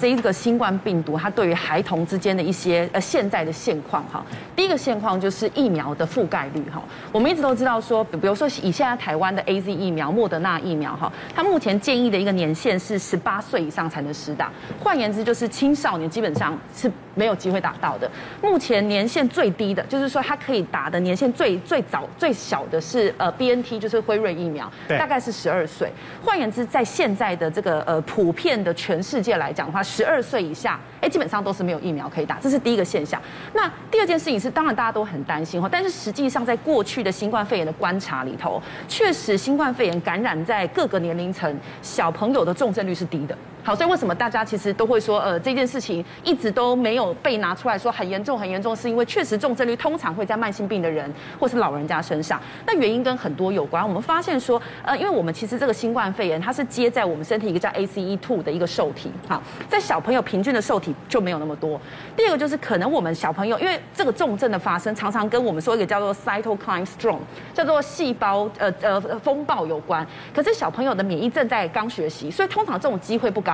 这一个新冠病毒它对于孩童之间的一些呃现在的现况哈。第一个现况就是疫苗的覆盖率哈。我们一直都知道说，比如说以现在台湾的 AZ 疫苗、莫德纳疫苗哈，它目前建议的一个年限是十八岁以上才能施打，换言之就是青少年基本上是没有机会打到的。目前年限最低的，就是说它可以打的年限最最早最小的是呃 BNT，就是辉瑞疫苗，大概是十二岁。换言之，在现在的这个呃普遍的全世界来讲的话，十二岁以下，哎，基本上都是没有疫苗可以打，这是第一个现象。那第二件事情是，当然大家都很担心哈，但是实际上在过去的新冠肺炎的观察里头，确实新冠肺炎感染在各个年龄层小朋友的重症率是低的。好，所以为什么大家其实都会说，呃，这件事情一直都没有被拿出来说很严重、很严重，是因为确实重症率通常会在慢性病的人或是老人家身上。那原因跟很多有关。我们发现说，呃，因为我们其实这个新冠肺炎它是接在我们身体一个叫 ACE2 的一个受体，好，在小朋友平均的受体就没有那么多。第二个就是可能我们小朋友因为这个重症的发生常常跟我们说一个叫做 cytokine storm，叫做细胞呃呃风暴有关。可是小朋友的免疫正在刚学习，所以通常这种机会不高。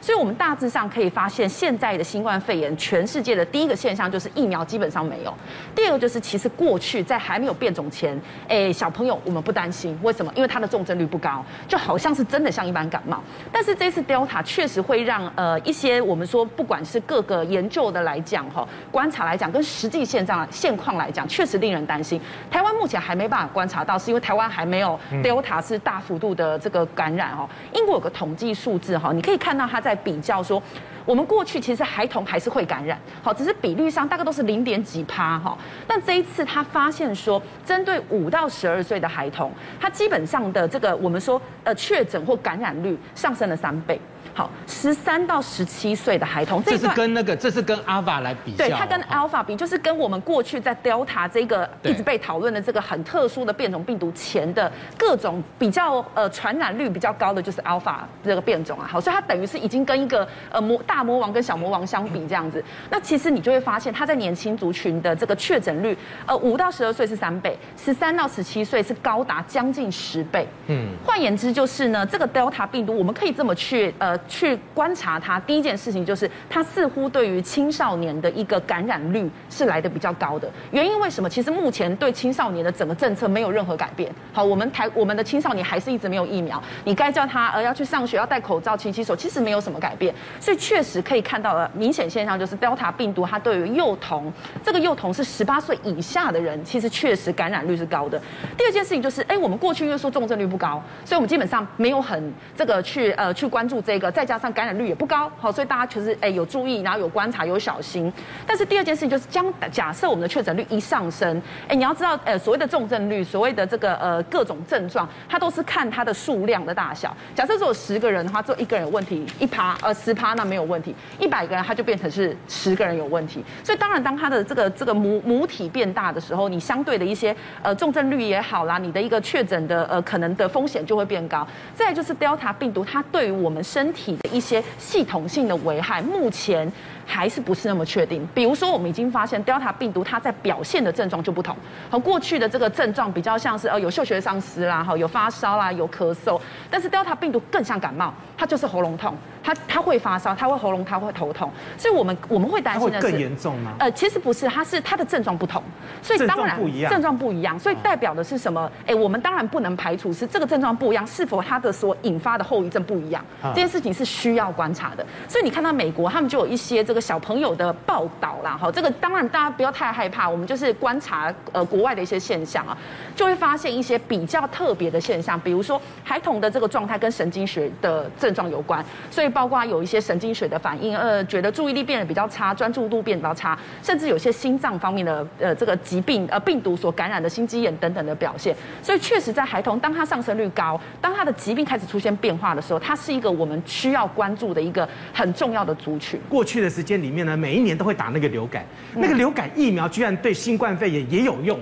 所以，我们大致上可以发现，现在的新冠肺炎，全世界的第一个现象就是疫苗基本上没有。第二个就是，其实过去在还没有变种前，哎，小朋友我们不担心，为什么？因为它的重症率不高，就好像是真的像一般感冒。但是这次 Delta 确实会让呃一些我们说，不管是各个研究的来讲哈，观察来讲，跟实际现状现况来讲，确实令人担心。台湾目前还没办法观察到，是因为台湾还没有 Delta 是大幅度的这个感染哦。英国有个统计数字哈，你可以。看到他在比较说，我们过去其实孩童还是会感染，好，只是比率上大概都是零点几趴哈。但这一次他发现说，针对五到十二岁的孩童，他基本上的这个我们说呃确诊或感染率上升了三倍。好，十三到十七岁的孩童，这是跟那个，这是跟 Alpha 来比较。对，它跟 Alpha 比，就是跟我们过去在 Delta 这个一直被讨论的这个很特殊的变种病毒前的各种比较呃传染率比较高的，就是 Alpha 这个变种啊。好，所以它等于是已经跟一个呃魔大魔王跟小魔王相比这样子。那其实你就会发现，它在年轻族群的这个确诊率，呃，五到十二岁是三倍，十三到十七岁是高达将近十倍。嗯，换言之就是呢，这个 Delta 病毒我们可以这么去呃。去观察它，第一件事情就是它似乎对于青少年的一个感染率是来的比较高的。原因为什么？其实目前对青少年的整个政策没有任何改变。好，我们台我们的青少年还是一直没有疫苗。你该叫他呃要去上学要戴口罩勤洗手，其实没有什么改变。所以确实可以看到的明显现象就是 Delta 病毒它对于幼童，这个幼童是十八岁以下的人，其实确实感染率是高的。第二件事情就是，哎，我们过去又说重症率不高，所以我们基本上没有很这个去呃去关注这个。再加上感染率也不高，好，所以大家其实哎有注意，然后有观察，有小心。但是第二件事情就是，将假设我们的确诊率一上升，哎，你要知道，呃，所谓的重症率，所谓的这个呃各种症状，它都是看它的数量的大小。假设只有十个人的话，只有一个人有问题，一趴呃十趴那没有问题，一百个人它就变成是十个人有问题。所以当然，当它的这个这个母母体变大的时候，你相对的一些呃重症率也好啦，你的一个确诊的呃可能的风险就会变高。再就是 Delta 病毒，它对于我们身体体的一些些系统性的危害，目前还是不是那么确定。比如说，我们已经发现 Delta 病毒它在表现的症状就不同，和过去的这个症状比较像是呃有嗅觉丧失啦，哈有发烧啦，有咳嗽，但是 Delta 病毒更像感冒，它就是喉咙痛。他他会发烧，他会喉咙，他会头痛，所以我们我们会担心的是更严重吗？呃，其实不是，他是他的症状不同，所以当然症状不一样，症状不一样，所以代表的是什么？哎，我们当然不能排除是这个症状不一样，是否他的所引发的后遗症不一样？这件事情是需要观察的。所以你看到美国他们就有一些这个小朋友的报道啦，哈，这个当然大家不要太害怕，我们就是观察呃国外的一些现象啊，就会发现一些比较特别的现象，比如说孩童的这个状态跟神经学的症状有关，所以。包括有一些神经学的反应，呃，觉得注意力变得比较差，专注度变得比较差，甚至有些心脏方面的呃这个疾病，呃病毒所感染的心肌炎等等的表现。所以确实在孩童，当他上升率高，当他的疾病开始出现变化的时候，它是一个我们需要关注的一个很重要的族群。过去的时间里面呢，每一年都会打那个流感，那个流感疫苗居然对新冠肺炎也有用，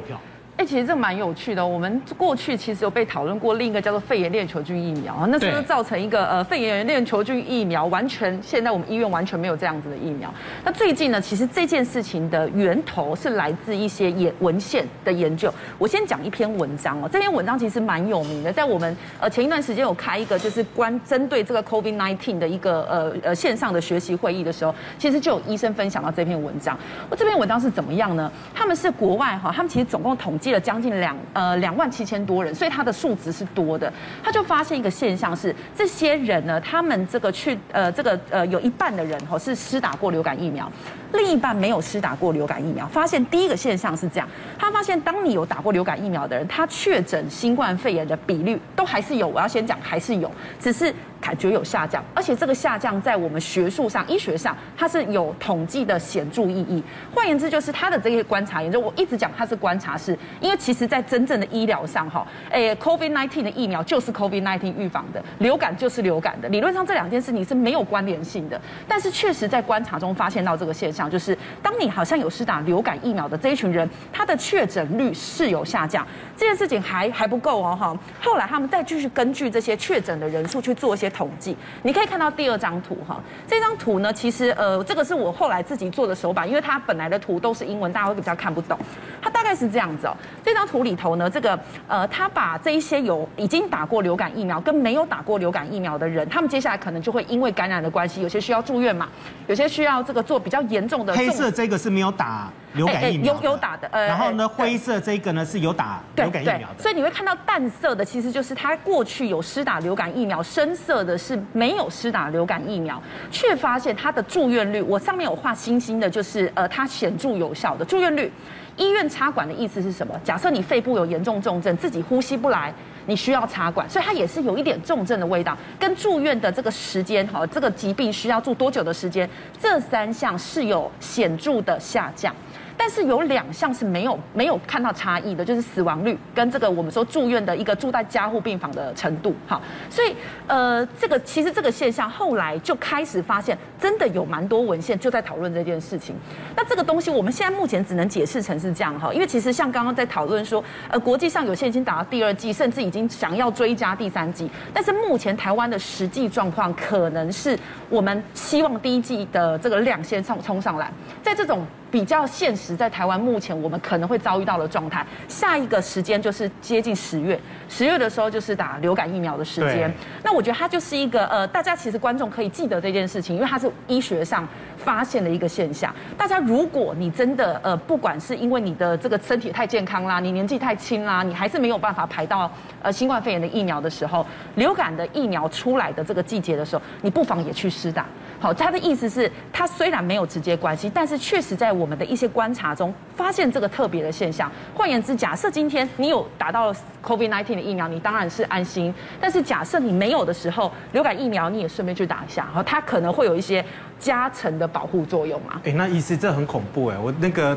哎，其实这蛮有趣的。我们过去其实有被讨论过另一个叫做肺炎链球菌疫苗啊，那时候造成一个呃肺炎链球菌疫苗完全现在我们医院完全没有这样子的疫苗？那最近呢，其实这件事情的源头是来自一些研文献的研究。我先讲一篇文章哦，这篇文章其实蛮有名的，在我们呃前一段时间有开一个就是关针对这个 COVID-19 的一个呃呃线上的学习会议的时候，其实就有医生分享到这篇文章。我这篇文章是怎么样呢？他们是国外哈，他们其实总共统计。接了将近两呃两万七千多人，所以他的数值是多的。他就发现一个现象是，这些人呢，他们这个去呃这个呃有一半的人哈是施打过流感疫苗，另一半没有施打过流感疫苗。发现第一个现象是这样，他发现当你有打过流感疫苗的人，他确诊新冠肺炎的比率都还是有。我要先讲还是有，只是。感觉有下降，而且这个下降在我们学术上、医学上，它是有统计的显著意义。换言之，就是它的这些观察研究，我一直讲它是观察，是因为其实在真正的医疗上，哈，诶，COVID-19 的疫苗就是 COVID-19 预防的，流感就是流感的，理论上这两件事情是没有关联性的。但是确实在观察中发现到这个现象，就是当你好像有施打流感疫苗的这一群人，他的确诊率是有下降。这件事情还还不够哦，哈。后来他们再继续根据这些确诊的人数去做一些。统计，你可以看到第二张图哈，这张图呢，其实呃，这个是我后来自己做的手板，因为它本来的图都是英文，大家会比较看不懂。它大概是这样子哦，这张图里头呢，这个呃，他把这一些有已经打过流感疫苗跟没有打过流感疫苗的人，他们接下来可能就会因为感染的关系，有些需要住院嘛，有些需要这个做比较严重的。黑色这个是没有打流感疫苗，有有打的，呃，然后呢，灰色这个呢是有打流感疫苗的。所以你会看到淡色的，其实就是他过去有施打流感疫苗，深色。的是没有施打流感疫苗，却发现他的住院率，我上面有画星星的，就是呃，它显著有效的住院率。医院插管的意思是什么？假设你肺部有严重重症，自己呼吸不来，你需要插管，所以它也是有一点重症的味道。跟住院的这个时间，哈，这个疾病需要住多久的时间，这三项是有显著的下降。但是有两项是没有没有看到差异的，就是死亡率跟这个我们说住院的一个住在加护病房的程度，好，所以呃，这个其实这个现象后来就开始发现，真的有蛮多文献就在讨论这件事情。那这个东西我们现在目前只能解释成是这样哈，因为其实像刚刚在讨论说，呃，国际上有些已经打到第二剂，甚至已经想要追加第三剂，但是目前台湾的实际状况可能是我们希望第一剂的这个量先上冲上来，在这种。比较现实，在台湾目前我们可能会遭遇到的状态，下一个时间就是接近十月，十月的时候就是打流感疫苗的时间。那我觉得它就是一个呃，大家其实观众可以记得这件事情，因为它是医学上发现的一个现象。大家如果你真的呃，不管是因为你的这个身体太健康啦，你年纪太轻啦，你还是没有办法排到呃新冠肺炎的疫苗的时候，流感的疫苗出来的这个季节的时候，你不妨也去施打。好，他的意思是，他虽然没有直接关系，但是确实在我们的一些观察中发现这个特别的现象。换言之，假设今天你有打到 COVID-19 的疫苗，你当然是安心；但是假设你没有的时候，流感疫苗你也顺便去打一下，好，它可能会有一些加成的保护作用嘛。哎，那意思这很恐怖哎，我那个。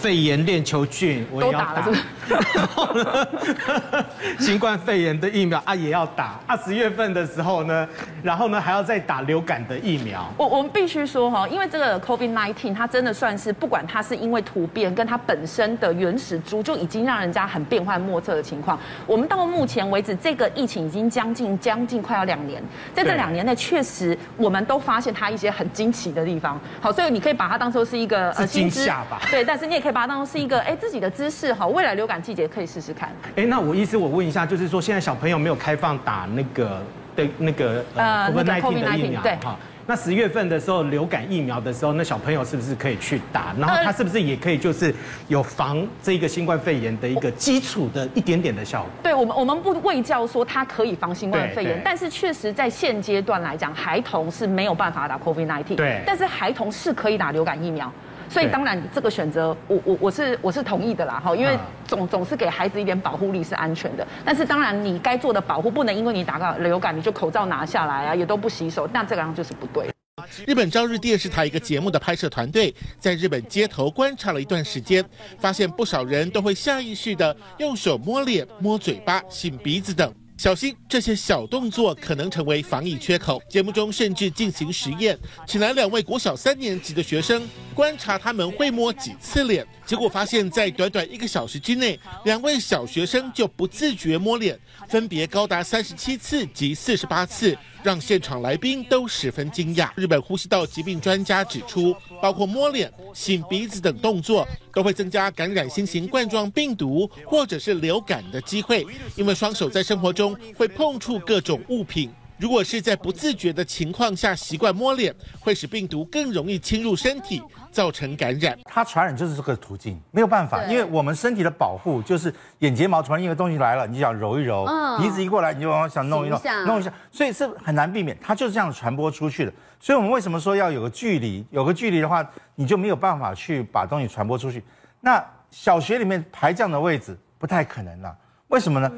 肺炎链球菌我也要打，然后呢，新冠肺炎的疫苗啊也要打啊，十月份的时候呢，然后呢还要再打流感的疫苗。我我们必须说哈，因为这个 COVID-19 它真的算是不管它是因为突变跟它本身的原始株就已经让人家很变幻莫测的情况。我们到目前为止，这个疫情已经将近将近快要两年，在这两年内确实我们都发现它一些很惊奇的地方。好，所以你可以把它当做是一个呃惊吓吧。对，但是你也可以。把它当成是一个哎自己的知识哈，未来流感季节可以试试看。哎，那我意思我问一下，就是说现在小朋友没有开放打那个的那个呃 COVID-19 的疫苗哈。那十月份的时候流感疫苗的时候，那小朋友是不是可以去打？然后他是不是也可以就是有防这个新冠肺炎的一个基础的一点点的效果？对我们，我们不卫教说它可以防新冠肺炎，但是确实在现阶段来讲，孩童是没有办法打 COVID-19。对，但是孩童是可以打流感疫苗。所以当然，这个选择，我我我是我是同意的啦，哈，因为总总是给孩子一点保护力是安全的。但是当然，你该做的保护不能因为你打个流感，你就口罩拿下来啊，也都不洗手，那这个样就是不对。日本朝日电视台一个节目的拍摄团队在日本街头观察了一段时间，发现不少人都会下意识的用手摸脸、摸嘴巴、擤鼻子等。小心这些小动作可能成为防疫缺口。节目中甚至进行实验，请来两位国小三年级的学生观察他们会摸几次脸，结果发现，在短短一个小时之内，两位小学生就不自觉摸脸，分别高达三十七次及四十八次，让现场来宾都十分惊讶。日本呼吸道疾病专家指出，包括摸脸、擤鼻子等动作，都会增加感染新型冠状病毒或者是流感的机会，因为双手在生活中会碰触各种物品。如果是在不自觉的情况下习惯摸脸，会使病毒更容易侵入身体，造成感染。它传染就是这个途径，没有办法，因为我们身体的保护就是眼睫毛，突然一个东西来了，你就想揉一揉；鼻子一过来，你就想弄一弄，弄一下，所以是很难避免，它就是这样传播出去的。所以我们为什么说要有个距离？有个距离的话，你就没有办法去把东西传播出去。那小学里面排这样的位置不太可能了，为什么呢？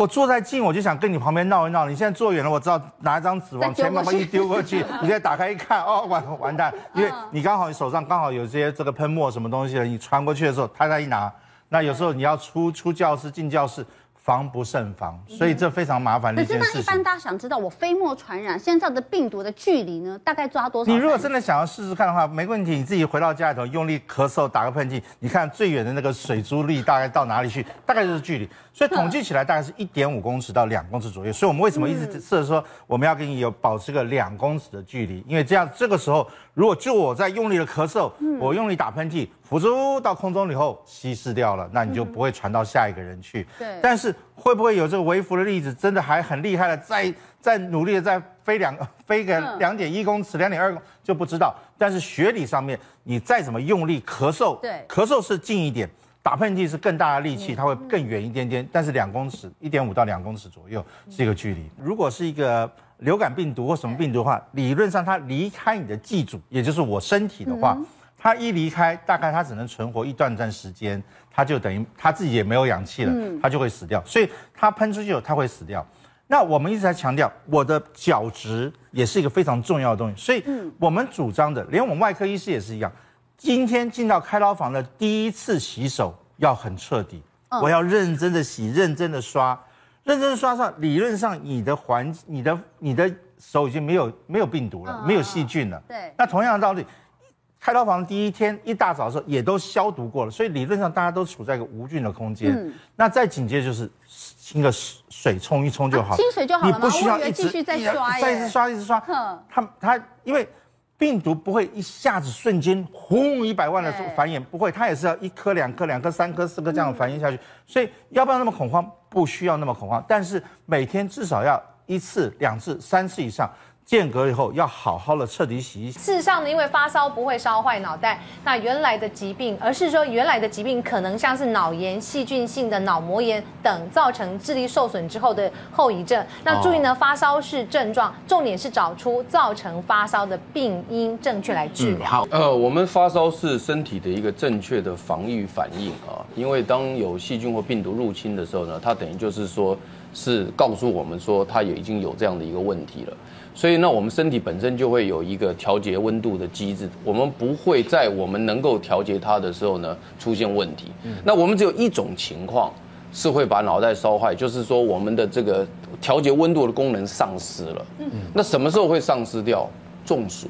我坐在近，我就想跟你旁边闹一闹。你现在坐远了，我知道拿一张纸往前慢慢一丢过去，你现在打开一看，哦，完完蛋，因为你刚好你手上刚好有些这个喷墨什么东西的，你传过去的时候，他再一拿，那有时候你要出出教室进教室。防不胜防，所以这非常麻烦的一件事情。可是那一般大家想知道，我飞沫传染现在的病毒的距离呢？大概抓多少？你如果真的想要试试看的话，没问题，你自己回到家里头用力咳嗽打个喷嚏，你看最远的那个水珠粒大概到哪里去？大概就是距离。所以统计起来大概是一点五公尺到两公尺左右。所以我们为什么一直设说我们要跟你有保持个两公尺的距离？因为这样这个时候，如果就我在用力的咳嗽，我用力打喷嚏。辅助到空中以后稀释掉了，那你就不会传到下一个人去。对。但是会不会有这个微幅的粒子，真的还很厉害的，再再努力的再飞两飞个两点一公尺、两点二公就不知道。但是学理上面，你再怎么用力咳嗽，对，咳嗽是近一点，打喷嚏是更大的力气，它会更远一点点。但是两公尺，一点五到两公尺左右是一个距离。如果是一个流感病毒或什么病毒的话，理论上它离开你的寄主，也就是我身体的话。它一离开，大概它只能存活一段段时间，它就等于它自己也没有氧气了，它就会死掉。所以它喷出去后，它会死掉。那我们一直在强调，我的角质也是一个非常重要的东西。所以我们主张的，连我们外科医师也是一样。今天进到开刀房的第一次洗手要很彻底，我要认真的洗，认真的刷，认真的刷上。理论上，你的环、你的、你的手已经没有没有病毒了，没有细菌了。对。那同样的道理。开刀房第一天一大早的时候也都消毒过了，所以理论上大家都处在一个无菌的空间。嗯、那再紧接着就是清个水冲一冲就好，清水就好了，你不需要一直继续再刷，再一直刷一直刷。它它因为病毒不会一下子瞬间轰一百万的繁衍，不会，它也是要一颗两颗两颗三颗四颗这样繁衍下去。嗯、所以要不要那么恐慌？不需要那么恐慌，但是每天至少要一次、两次、三次以上。间隔以后要好好的彻底洗一洗。事实上呢，因为发烧不会烧坏脑袋，那原来的疾病，而是说原来的疾病可能像是脑炎、细菌性的脑膜炎等，造成智力受损之后的后遗症。那注意呢，发烧是症状，重点是找出造成发烧的病因，正确来治疗。好，呃，我们发烧是身体的一个正确的防御反应啊，因为当有细菌或病毒入侵的时候呢，它等于就是说是告诉我们说它也已经有这样的一个问题了。所以，那我们身体本身就会有一个调节温度的机制，我们不会在我们能够调节它的时候呢出现问题。那我们只有一种情况是会把脑袋烧坏，就是说我们的这个调节温度的功能丧失了。那什么时候会丧失掉？中暑。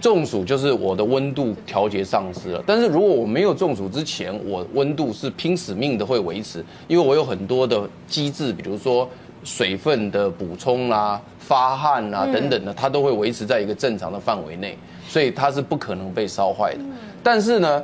中暑就是我的温度调节丧失了。但是如果我没有中暑之前，我温度是拼死命的会维持，因为我有很多的机制，比如说水分的补充啦。发汗啊等等的，它都会维持在一个正常的范围内，所以它是不可能被烧坏的。但是呢，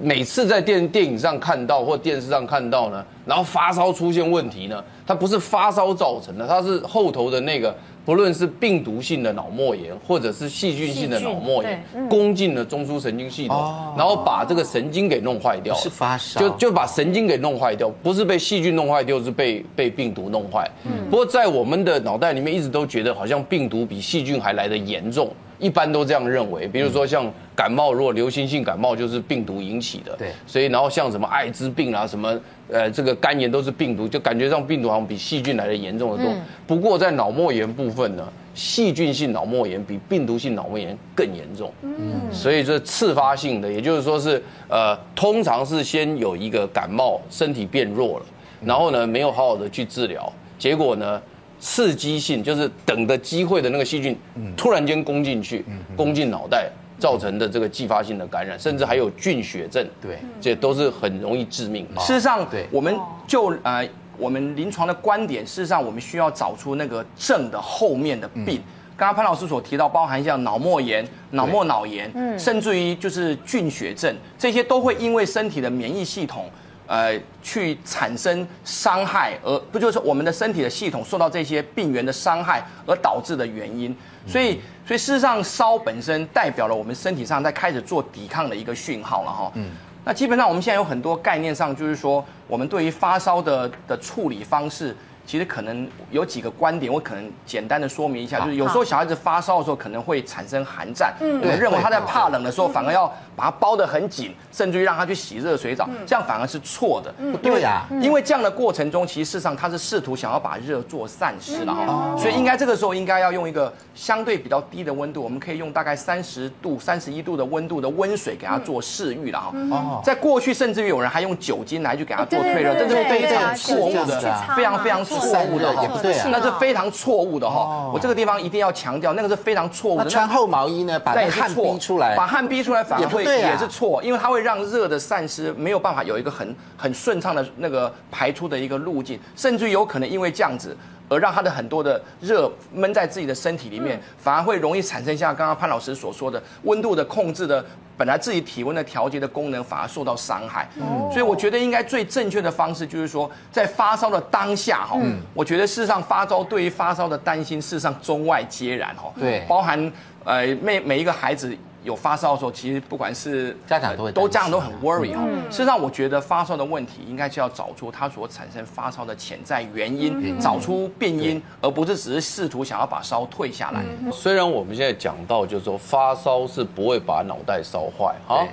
每次在电电影上看到或电视上看到呢，然后发烧出现问题呢，它不是发烧造成的，它是后头的那个。不论是病毒性的脑膜炎，或者是细菌性的脑膜炎，攻进了中枢神经系统，然后把这个神经给弄坏掉，是发烧，就就把神经给弄坏掉，不是被细菌弄坏掉，是被被病毒弄坏。不过在我们的脑袋里面，一直都觉得好像病毒比细菌还来得严重。一般都这样认为，比如说像感冒，如果流行性感冒就是病毒引起的，对，所以然后像什么艾滋病啊，什么呃这个肝炎都是病毒，就感觉上病毒好像比细菌来的严重得多。不过在脑膜炎部分呢，细菌性脑膜炎比病毒性脑膜炎更严重，嗯，所以这次发性的，也就是说是呃通常是先有一个感冒，身体变弱了，然后呢没有好好的去治疗，结果呢。刺激性就是等的机会的那个细菌，突然间攻进去，攻进脑袋，造成的这个继发性的感染，甚至还有菌血症，对，这都是很容易致命。事实上，对，我们就呃，我们临床的观点，事实上我们需要找出那个症的后面的病。刚刚潘老师所提到，包含像脑膜炎、脑膜脑炎，嗯，甚至于就是菌血症，这些都会因为身体的免疫系统。呃，去产生伤害，而不就是我们的身体的系统受到这些病原的伤害而导致的原因。所以，所以事实上，烧本身代表了我们身体上在开始做抵抗的一个讯号了哈。嗯。那基本上我们现在有很多概念上，就是说，我们对于发烧的的处理方式。其实可能有几个观点，我可能简单的说明一下，就是有时候小孩子发烧的时候可能会产生寒战，嗯，我们认为他在怕冷的时候反而要把它包得很紧，甚至于让他去洗热水澡，这样反而是错的，不对呀，因为这样的过程中，其实事实上他是试图想要把热做散失了哈，所以应该这个时候应该要用一个相对比较低的温度，我们可以用大概三十度、三十一度的温度的温水给他做试浴了哈。哦，在过去甚至于有人还用酒精来去给他做退热，这是非常错误的，非常非常。错误的也不对啊，那是非常错误的哈。我这个地方一定要强调，那个是非常错误的。穿厚毛衣呢，把汗逼出来，把汗逼出来反而会也是错，因为它会让热的散失没有办法有一个很很顺畅的那个排出的一个路径，甚至有可能因为这样子而让他的很多的热闷在自己的身体里面，反而会容易产生像刚刚潘老师所说的温度的控制的。本来自己体温的调节的功能反而受到伤害，所以我觉得应该最正确的方式就是说，在发烧的当下哈，我觉得事实上发烧对于发烧的担心事实上中外皆然哈，对，包含呃每每一个孩子。有发烧的时候，其实不管是家长都会都家长都很 worry 哈。事实上，我觉得发烧的问题应该是要找出它所产生发烧的潜在原因，找出病因，而不是只是试图想要把烧退下来。虽然我们现在讲到，就是说发烧是不会把脑袋烧坏哈，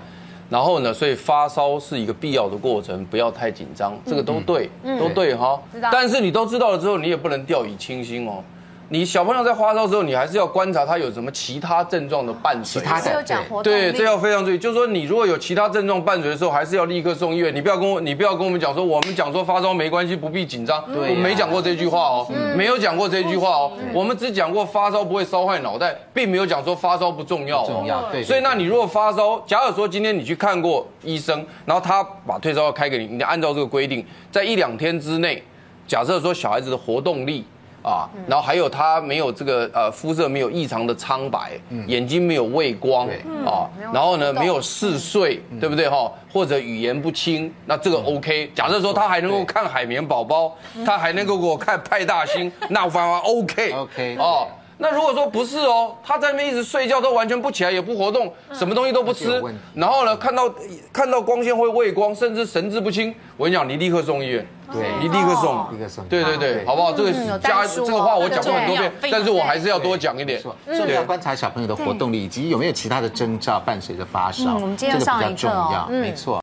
然后呢，所以发烧是一个必要的过程，不要太紧张，这个都对，都对哈。但是你都知道了之后，你也不能掉以轻心哦。你小朋友在发烧的时候，你还是要观察他有什么其他症状的伴随。其他的对，这要非常注意。就是说，你如果有其他症状伴随的时候，还是要立刻送医院。你不要跟我，你不要跟我们讲说，我们讲说发烧没关系，不必紧张。对，我没讲过这句话哦，没有讲过这句话哦。我们只讲过发烧不会烧坏脑袋，并没有讲说发烧不重要。重要，对。所以，那你如果发烧，假如说今天你去看过医生，然后他把退烧药开给你，你按照这个规定，在一两天之内，假设说小孩子的活动力。啊，然后还有他没有这个呃肤色没有异常的苍白，眼睛没有畏光啊，然后呢没有嗜睡，对不对？哈？或者语言不清，那这个 OK。假设说他还能够看海绵宝宝，他还能够给我看派大星，那我反而 OK OK 哦。那如果说不是哦，他在那边一直睡觉都完全不起来也不活动，什么东西都不吃，然后呢看到看到光线会畏光，甚至神志不清，我跟你讲，你立刻送医院。对，你立刻送，立刻送。对对对，好不好？这个加这个话我讲过很多遍，但是我还是要多讲一点。所以要观察小朋友的活动力，以及有没有其他的征兆伴随着发烧，这个比较重要。没错。